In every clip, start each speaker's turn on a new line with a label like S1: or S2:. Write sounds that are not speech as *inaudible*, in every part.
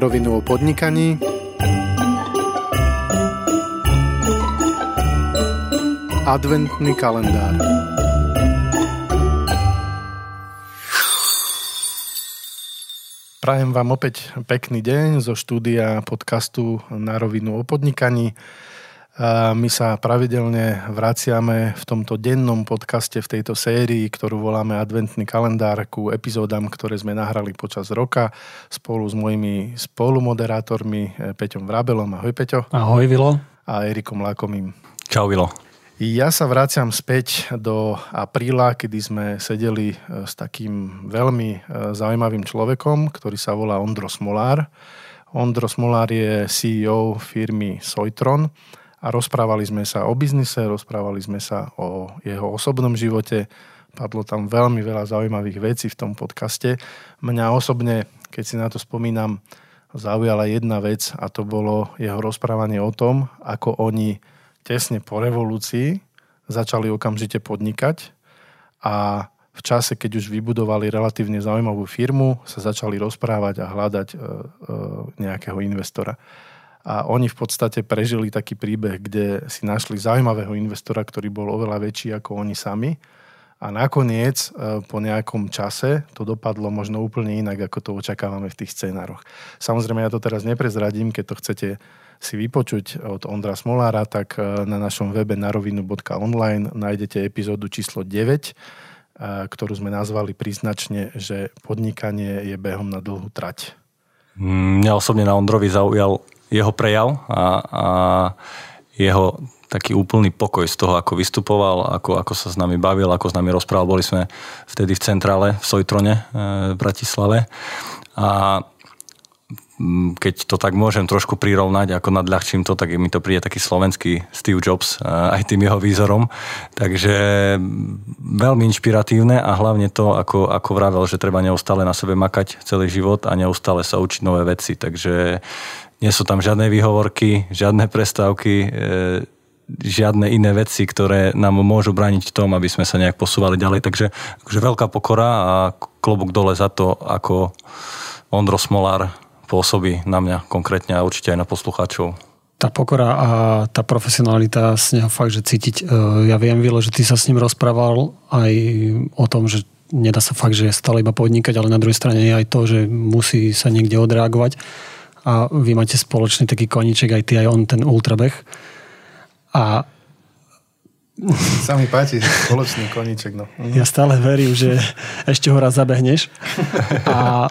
S1: na rovinu o podnikaní. Adventný kalendár. Prajem vám opäť pekný deň zo štúdia podcastu na rovinu o podnikaní. My sa pravidelne vraciame v tomto dennom podcaste v tejto sérii, ktorú voláme Adventný kalendár ku epizódam, ktoré sme nahrali počas roka spolu s mojimi spolumoderátormi eh, Peťom Vrabelom. Ahoj Peťo.
S2: Ahoj Vilo.
S1: A Erikom Lákomým.
S3: Čau Vilo.
S1: Ja sa vraciam späť do apríla, kedy sme sedeli eh, s takým veľmi eh, zaujímavým človekom, ktorý sa volá Ondro Smolár. Ondro Smolár je CEO firmy Soitron a rozprávali sme sa o biznise, rozprávali sme sa o jeho osobnom živote, padlo tam veľmi veľa zaujímavých vecí v tom podcaste. Mňa osobne, keď si na to spomínam, zaujala jedna vec a to bolo jeho rozprávanie o tom, ako oni tesne po revolúcii začali okamžite podnikať a v čase, keď už vybudovali relatívne zaujímavú firmu, sa začali rozprávať a hľadať e, e, nejakého investora a oni v podstate prežili taký príbeh, kde si našli zaujímavého investora, ktorý bol oveľa väčší ako oni sami a nakoniec e, po nejakom čase to dopadlo možno úplne inak, ako to očakávame v tých scénároch. Samozrejme, ja to teraz neprezradím, keď to chcete si vypočuť od Ondra Smolára, tak e, na našom webe narovinu.online nájdete epizódu číslo 9, e, ktorú sme nazvali príznačne, že podnikanie je behom na dlhú trať.
S3: Mňa osobne na Ondrovi zaujal jeho prejav a, a jeho taký úplný pokoj z toho, ako vystupoval, ako, ako sa s nami bavil, ako s nami rozprával. Boli sme vtedy v centrále v Sojtrone e, v Bratislave a keď to tak môžem trošku prirovnať, ako nadľahčím to, tak mi to príde taký slovenský Steve Jobs aj tým jeho výzorom. Takže veľmi inšpiratívne a hlavne to, ako, ako vravel, že treba neustále na sebe makať celý život a neustále sa učiť nové veci. Takže nie sú tam žiadne výhovorky, žiadne prestávky, e, žiadne iné veci, ktoré nám môžu brániť v tom, aby sme sa nejak posúvali ďalej. Takže, takže veľká pokora a klobúk dole za to, ako Ondro Smolár pôsobí na mňa konkrétne a určite aj na poslucháčov.
S2: Tá pokora a tá profesionalita z neho fakt, že cítiť. E, ja viem, Vilo, že ty sa s ním rozprával aj o tom, že nedá sa fakt, že stále iba podnikať, ale na druhej strane je aj to, že musí sa niekde odreagovať a vy máte spoločný taký koniček, aj ty, aj on, ten ultrabeh. A
S1: sa mi páči, spoločný koníček. No.
S2: Ja stále verím, že ešte ho raz zabehneš. A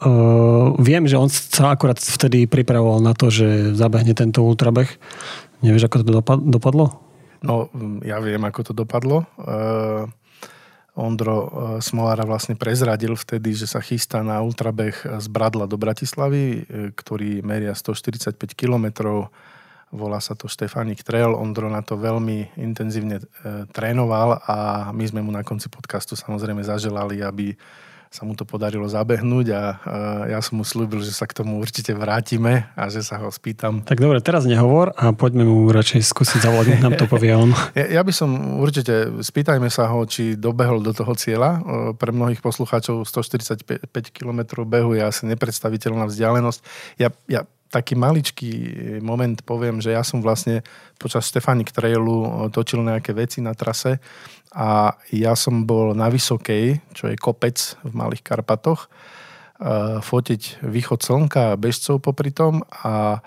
S2: Uh, viem, že on sa akurát vtedy pripravoval na to, že zabehne tento ultrabeh. Nevieš, ako to dopadlo?
S1: No, ja viem, ako to dopadlo. Uh, Ondro uh, Smolára vlastne prezradil vtedy, že sa chystá na ultrabeh z Bradla do Bratislavy, ktorý meria 145 kilometrov. Volá sa to Štefanik Trail. Ondro na to veľmi intenzívne trénoval a my sme mu na konci podcastu samozrejme zaželali, aby sa mu to podarilo zabehnúť a, ja som mu slúbil, že sa k tomu určite vrátime a že sa ho spýtam.
S2: Tak dobre, teraz nehovor a poďme mu radšej skúsiť zavolať, nám to povie on. *laughs*
S1: Ja, ja by som určite, spýtajme sa ho, či dobehol do toho cieľa. Pre mnohých poslucháčov 145 km behu je asi nepredstaviteľná vzdialenosť. Ja, ja taký maličký moment poviem, že ja som vlastne počas Stefanik Trailu točil nejaké veci na trase a ja som bol na Vysokej, čo je kopec v Malých Karpatoch, eh, fotiť východ slnka a bežcov popri tom a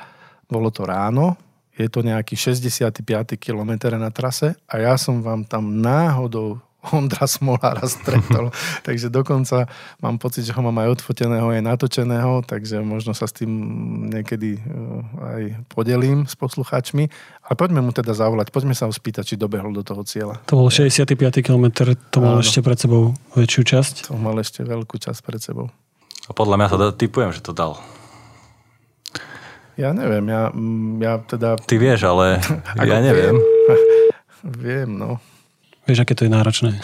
S1: bolo to ráno, je to nejaký 65. kilometr na trase a ja som vám tam náhodou Ondra Smolára stretol. *laughs* takže dokonca mám pocit, že ho mám aj odfoteného, aj natočeného, takže možno sa s tým niekedy eh, aj podelím s poslucháčmi. Ale poďme mu teda zavolať, poďme sa ho spýtať, či dobehol do toho cieľa.
S2: To bol 65. km, to mal Áno. ešte pred sebou väčšiu časť.
S1: To mal ešte veľkú časť pred sebou.
S3: A podľa mňa sa typujem, že to dal.
S1: Ja neviem, ja, mm, ja teda...
S3: Ty vieš, ale *laughs* ja neviem.
S1: Viem, *laughs* no.
S2: Vieš, aké to je náročné. *laughs*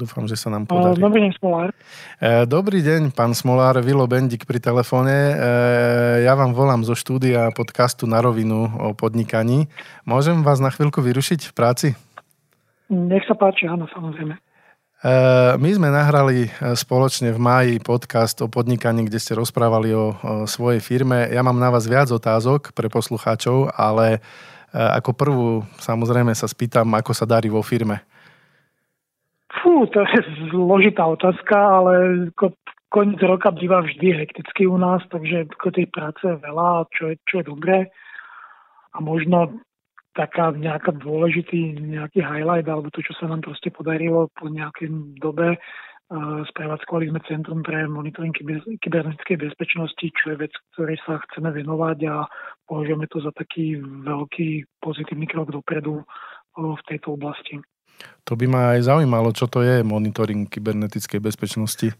S1: Dúfam, že sa nám podarí.
S4: Dobrý deň, Smolár.
S1: E, dobrý deň, pán Smolár, Vilo Bendik pri telefóne. E, ja vám volám zo štúdia podcastu Na rovinu o podnikaní. Môžem vás na chvíľku vyrušiť v práci?
S4: Nech sa páči, áno, samozrejme.
S1: my sme nahrali spoločne v máji podcast o podnikaní, kde ste rozprávali o, o svojej firme. Ja mám na vás viac otázok pre poslucháčov, ale ako prvú samozrejme sa spýtam, ako sa darí vo firme.
S4: Fú, to je zložitá otázka, ale koniec roka býva vždy hektický u nás, takže tej práce je veľa, čo je, čo je dobré. A možno taká nejaká dôležitý nejaký highlight alebo to, čo sa nám proste podarilo po nejakej dobe. Uh, sprevádzkovali sme Centrum pre monitoring kybernetickej bezpečnosti, čo je vec, ktorej sa chceme venovať a považujeme to za taký veľký pozitívny krok dopredu uh, v tejto oblasti.
S1: To by ma aj zaujímalo, čo to je monitoring kybernetickej bezpečnosti.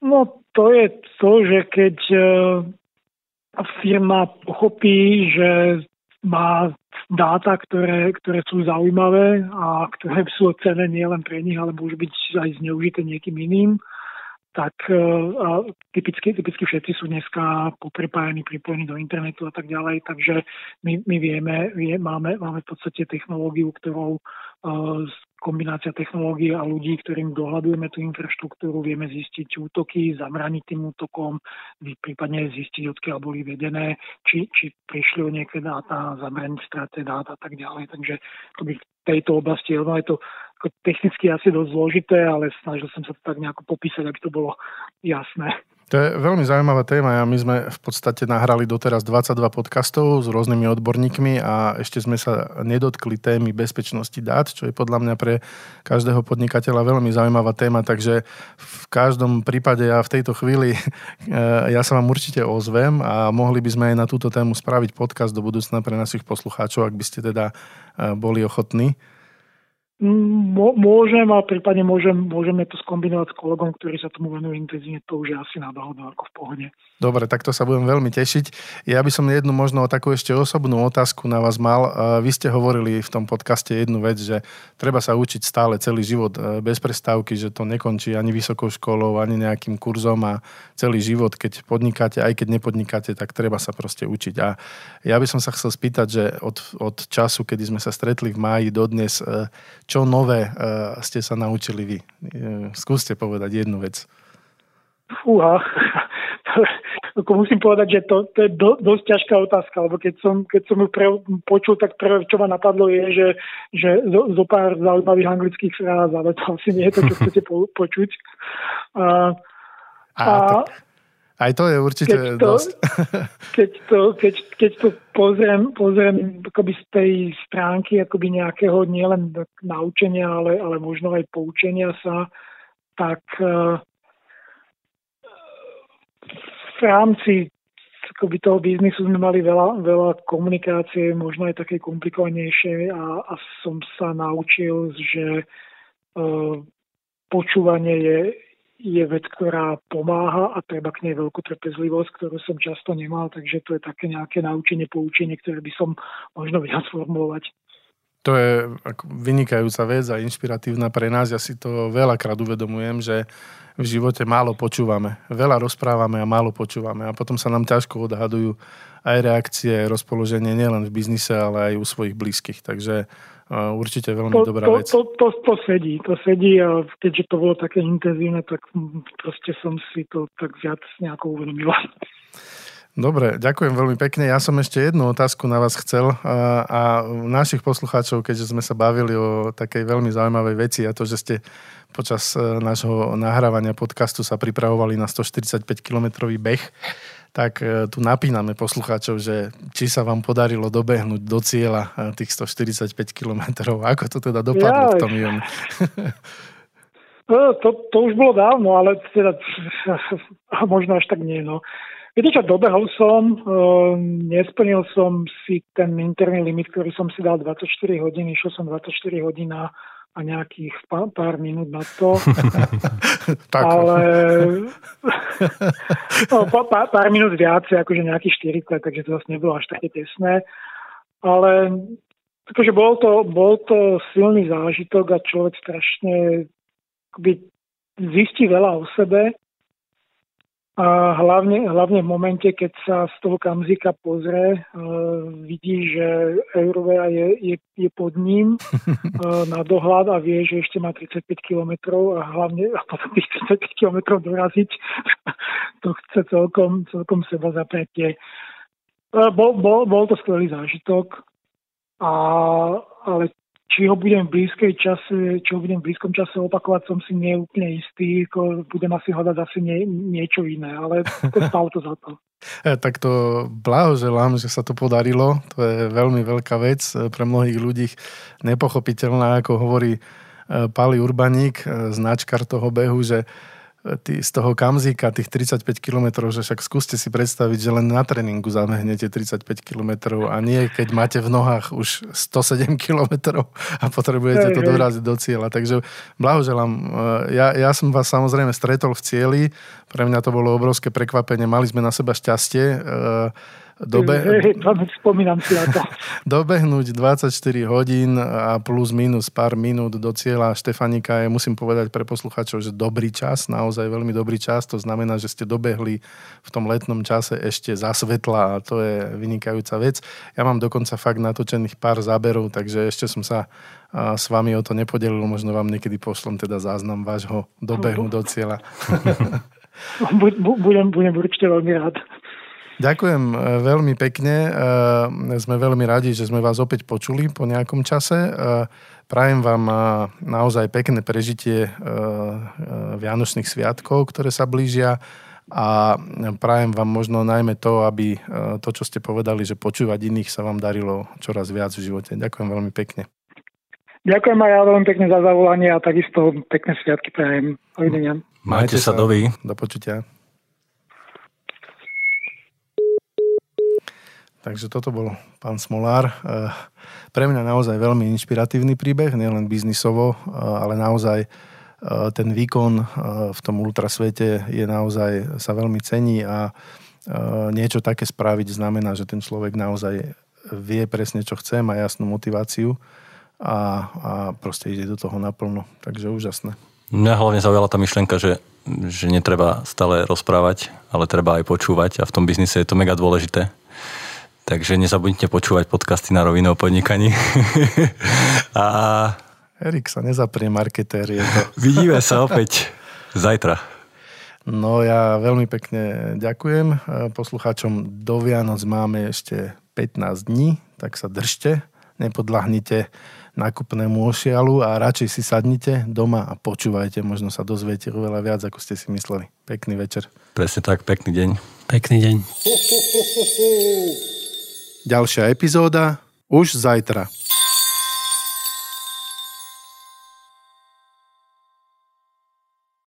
S4: No to je to, že keď e, firma pochopí, že má dáta, ktoré, ktoré sú zaujímavé a ktoré sú cenné nielen pre nich, ale môžu byť aj zneužité niekým iným, tak e, a typicky, typicky všetci sú dneska poprepájení, pripojení do internetu a tak ďalej, takže my, my vieme, vie, máme, máme v podstate technológiu, ktorou uh, kombinácia technológie a ľudí, ktorým dohľadujeme tú infraštruktúru, vieme zistiť útoky, zamraniť tým útokom, prípadne zistiť, odkiaľ boli vedené, či, či prišli o nejaké dáta, zamraniť straty dát a tak ďalej. Takže by v tejto oblasti, ono je to ako technicky asi dosť zložité, ale snažil som sa to tak nejako popísať, aby to bolo jasné.
S1: To je veľmi zaujímavá téma a my sme v podstate nahrali doteraz 22 podcastov s rôznymi odborníkmi a ešte sme sa nedotkli témy bezpečnosti dát, čo je podľa mňa pre každého podnikateľa veľmi zaujímavá téma, takže v každom prípade ja v tejto chvíli *laughs* ja sa vám určite ozvem a mohli by sme aj na túto tému spraviť podcast do budúcna pre našich poslucháčov, ak by ste teda eh, boli ochotní.
S4: Môžem a prípadne môžem, môžeme to skombinovať s kolegom, ktorý sa tomu venuje intenzívne, to už je asi na dohodu ako v pohode.
S1: Dobre, tak to sa budem veľmi tešiť. Ja by som jednu možno takú ešte osobnú otázku na vás mal. Vy ste hovorili v tom podcaste jednu vec, že treba sa učiť stále celý život e, bez prestávky, že to nekončí ani vysokou školou, ani nejakým kurzom a celý život, keď podnikáte, aj keď nepodnikáte, tak treba sa proste učiť. A ja by som sa chcel spýtať, že od, od času, kedy sme sa stretli v máji do dnes, e, čo nové uh, ste sa naučili vy? Uh, skúste povedať jednu vec.
S4: Fúha, *laughs* musím povedať, že to, to je do, dosť ťažká otázka, lebo keď som, keď som ju pre, počul, tak prvé, čo ma napadlo, je, že, že zo, zo pár zaujímavých anglických fráz, ale to asi nie je to, čo chcete po, počuť. Uh,
S1: a, a tak aj to je určite keď to, dosť. *laughs*
S4: Keď to, keď, keď to pozriem, pozriem akoby z tej stránky akoby nejakého nielen naučenia, ale, ale možno aj poučenia sa, tak uh, v rámci akoby toho biznisu sme mali veľa, veľa komunikácie, možno aj také komplikovanejšie a, a som sa naučil, že uh, počúvanie je, je vec, ktorá pomáha a treba k nej veľkú trpezlivosť, ktorú som často nemal, takže to je také nejaké naučenie, poučenie, ktoré by som možno viac formulovať.
S1: To je vynikajúca vec a inšpiratívna pre nás. Ja si to veľakrát uvedomujem, že v živote málo počúvame. Veľa rozprávame a málo počúvame a potom sa nám ťažko odhadujú aj reakcie, rozpoloženie nielen v biznise, ale aj u svojich blízkych. Takže určite veľmi to, dobrá
S4: to,
S1: vec.
S4: To, to, to sedí, to sedí a keďže to bolo také intenzívne, tak proste som si to tak viac nejako uvedomila.
S1: Dobre, ďakujem veľmi pekne. Ja som ešte jednu otázku na vás chcel a, a našich poslucháčov, keďže sme sa bavili o takej veľmi zaujímavej veci a to, že ste počas e, nášho nahrávania podcastu sa pripravovali na 145-kilometrový beh, tak e, tu napíname poslucháčov, že či sa vám podarilo dobehnúť do cieľa e, tých 145 kilometrov. Ako to teda dopadlo ja, v tom Ion? *laughs*
S4: No, to, to už bolo dávno, ale teda *laughs* možno až tak nie. No. Viete čo, dobehol som, uh, nesplnil som si ten interný limit, ktorý som si dal 24 hodín, išiel som 24 hodín a a nejakých pár, pár minút na to. *laughs* tak. Ale *laughs* no, pár, pár minút viacej, akože nejakých 40, takže to zase nebolo až také tesné. Ale akože bol to, bol to silný zážitok a človek strašne akoby zistí veľa o sebe. A hlavne, hlavne v momente, keď sa z toho kamzika pozrie, uh, vidí, že Eurovea je, je, je pod ním uh, *laughs* na dohľad a vie, že ešte má 35 km a hlavne a potom tých 35 km doraziť, *laughs* to chce celkom, celkom seba zapretie. Uh, bol, bol, bol to skvelý zážitok, a, ale či ho budem v blízkej čase, či ho budem v blízkom čase opakovať, som si nie úplne istý, ako budem asi hľadať asi nie, niečo iné, ale to stalo to za to. *laughs*
S1: E, tak to blahoželám, že sa to podarilo. To je veľmi veľká vec e, pre mnohých ľudí nepochopiteľná, ako hovorí e, Pali Urbaník, značkar toho behu, že tý, z toho kamzíka, tých 35 km, že však skúste si predstaviť, že len na tréningu zamehnete 35 km a nie keď máte v nohách už 107 *laughs* km a potrebujete to doraziť do cieľa. Takže blahoželám. Ja, ja som vás samozrejme stretol v cieli, pre mňa to bolo obrovské prekvapenie, mali sme na seba šťastie
S4: Dobe... Spomínam si na to. *laughs*
S1: Dobehnúť 24 hodín a plus minus pár minút do cieľa Štefanika je, musím povedať pre poslucháčov, že dobrý čas, naozaj veľmi dobrý čas. To znamená, že ste dobehli v tom letnom čase ešte za svetla a to je vynikajúca vec. Ja mám dokonca fakt natočených pár záberov, takže ešte som sa s vami o to nepodelil. Možno vám niekedy pošlom teda záznam vášho dobehu do cieľa. *laughs*
S4: budem, budem určite veľmi rád.
S1: Ďakujem e, veľmi pekne. E, sme veľmi radi, že sme vás opäť počuli po nejakom čase. E, prajem vám naozaj pekné prežitie Vianočných sviatkov, ktoré sa blížia a prajem vám možno najmä to, aby to, čo ste povedali, že počúvať iných sa vám darilo čoraz viac v živote. Ďakujem veľmi pekne.
S4: Ďakujem aj ja veľmi pekne za zavolanie a takisto pekné sviatky prajem. Dovidenia.
S3: Majte sa, dovi.
S1: Do počutia. Takže toto bol pán Smolár. Eh, pre mňa naozaj veľmi inšpiratívny príbeh, nielen biznisovo, eh, ale naozaj eh, ten výkon v tom ultrasvete je naozaj, sa veľmi cení a niečo také spraviť znamená, že ten človek naozaj vie presne, čo chce, má jasnú motiváciu a, a proste ide do toho naplno. Takže úžasné.
S3: Mňa hlavne zaujala tá myšlienka, že, že netreba stále rozprávať, ale treba aj počúvať a v tom biznise je to mega dôležité Takže nezabudnite počúvať podcasty na rovinu o podnikaní. *laughs*
S1: a... Erik sa nezaprie, marketér je to. *laughs*
S3: Vidíme sa opäť zajtra.
S1: No ja veľmi pekne ďakujem. Poslucháčom do Vianoc máme ešte 15 dní, tak sa držte, nepodlahnite nákupnému ošialu a radšej si sadnite doma a počúvajte, možno sa dozviete oveľa viac, ako ste si mysleli. Pekný večer.
S3: Presne tak, pekný deň.
S2: Pekný deň.
S1: Ďalšia epizóda už zajtra.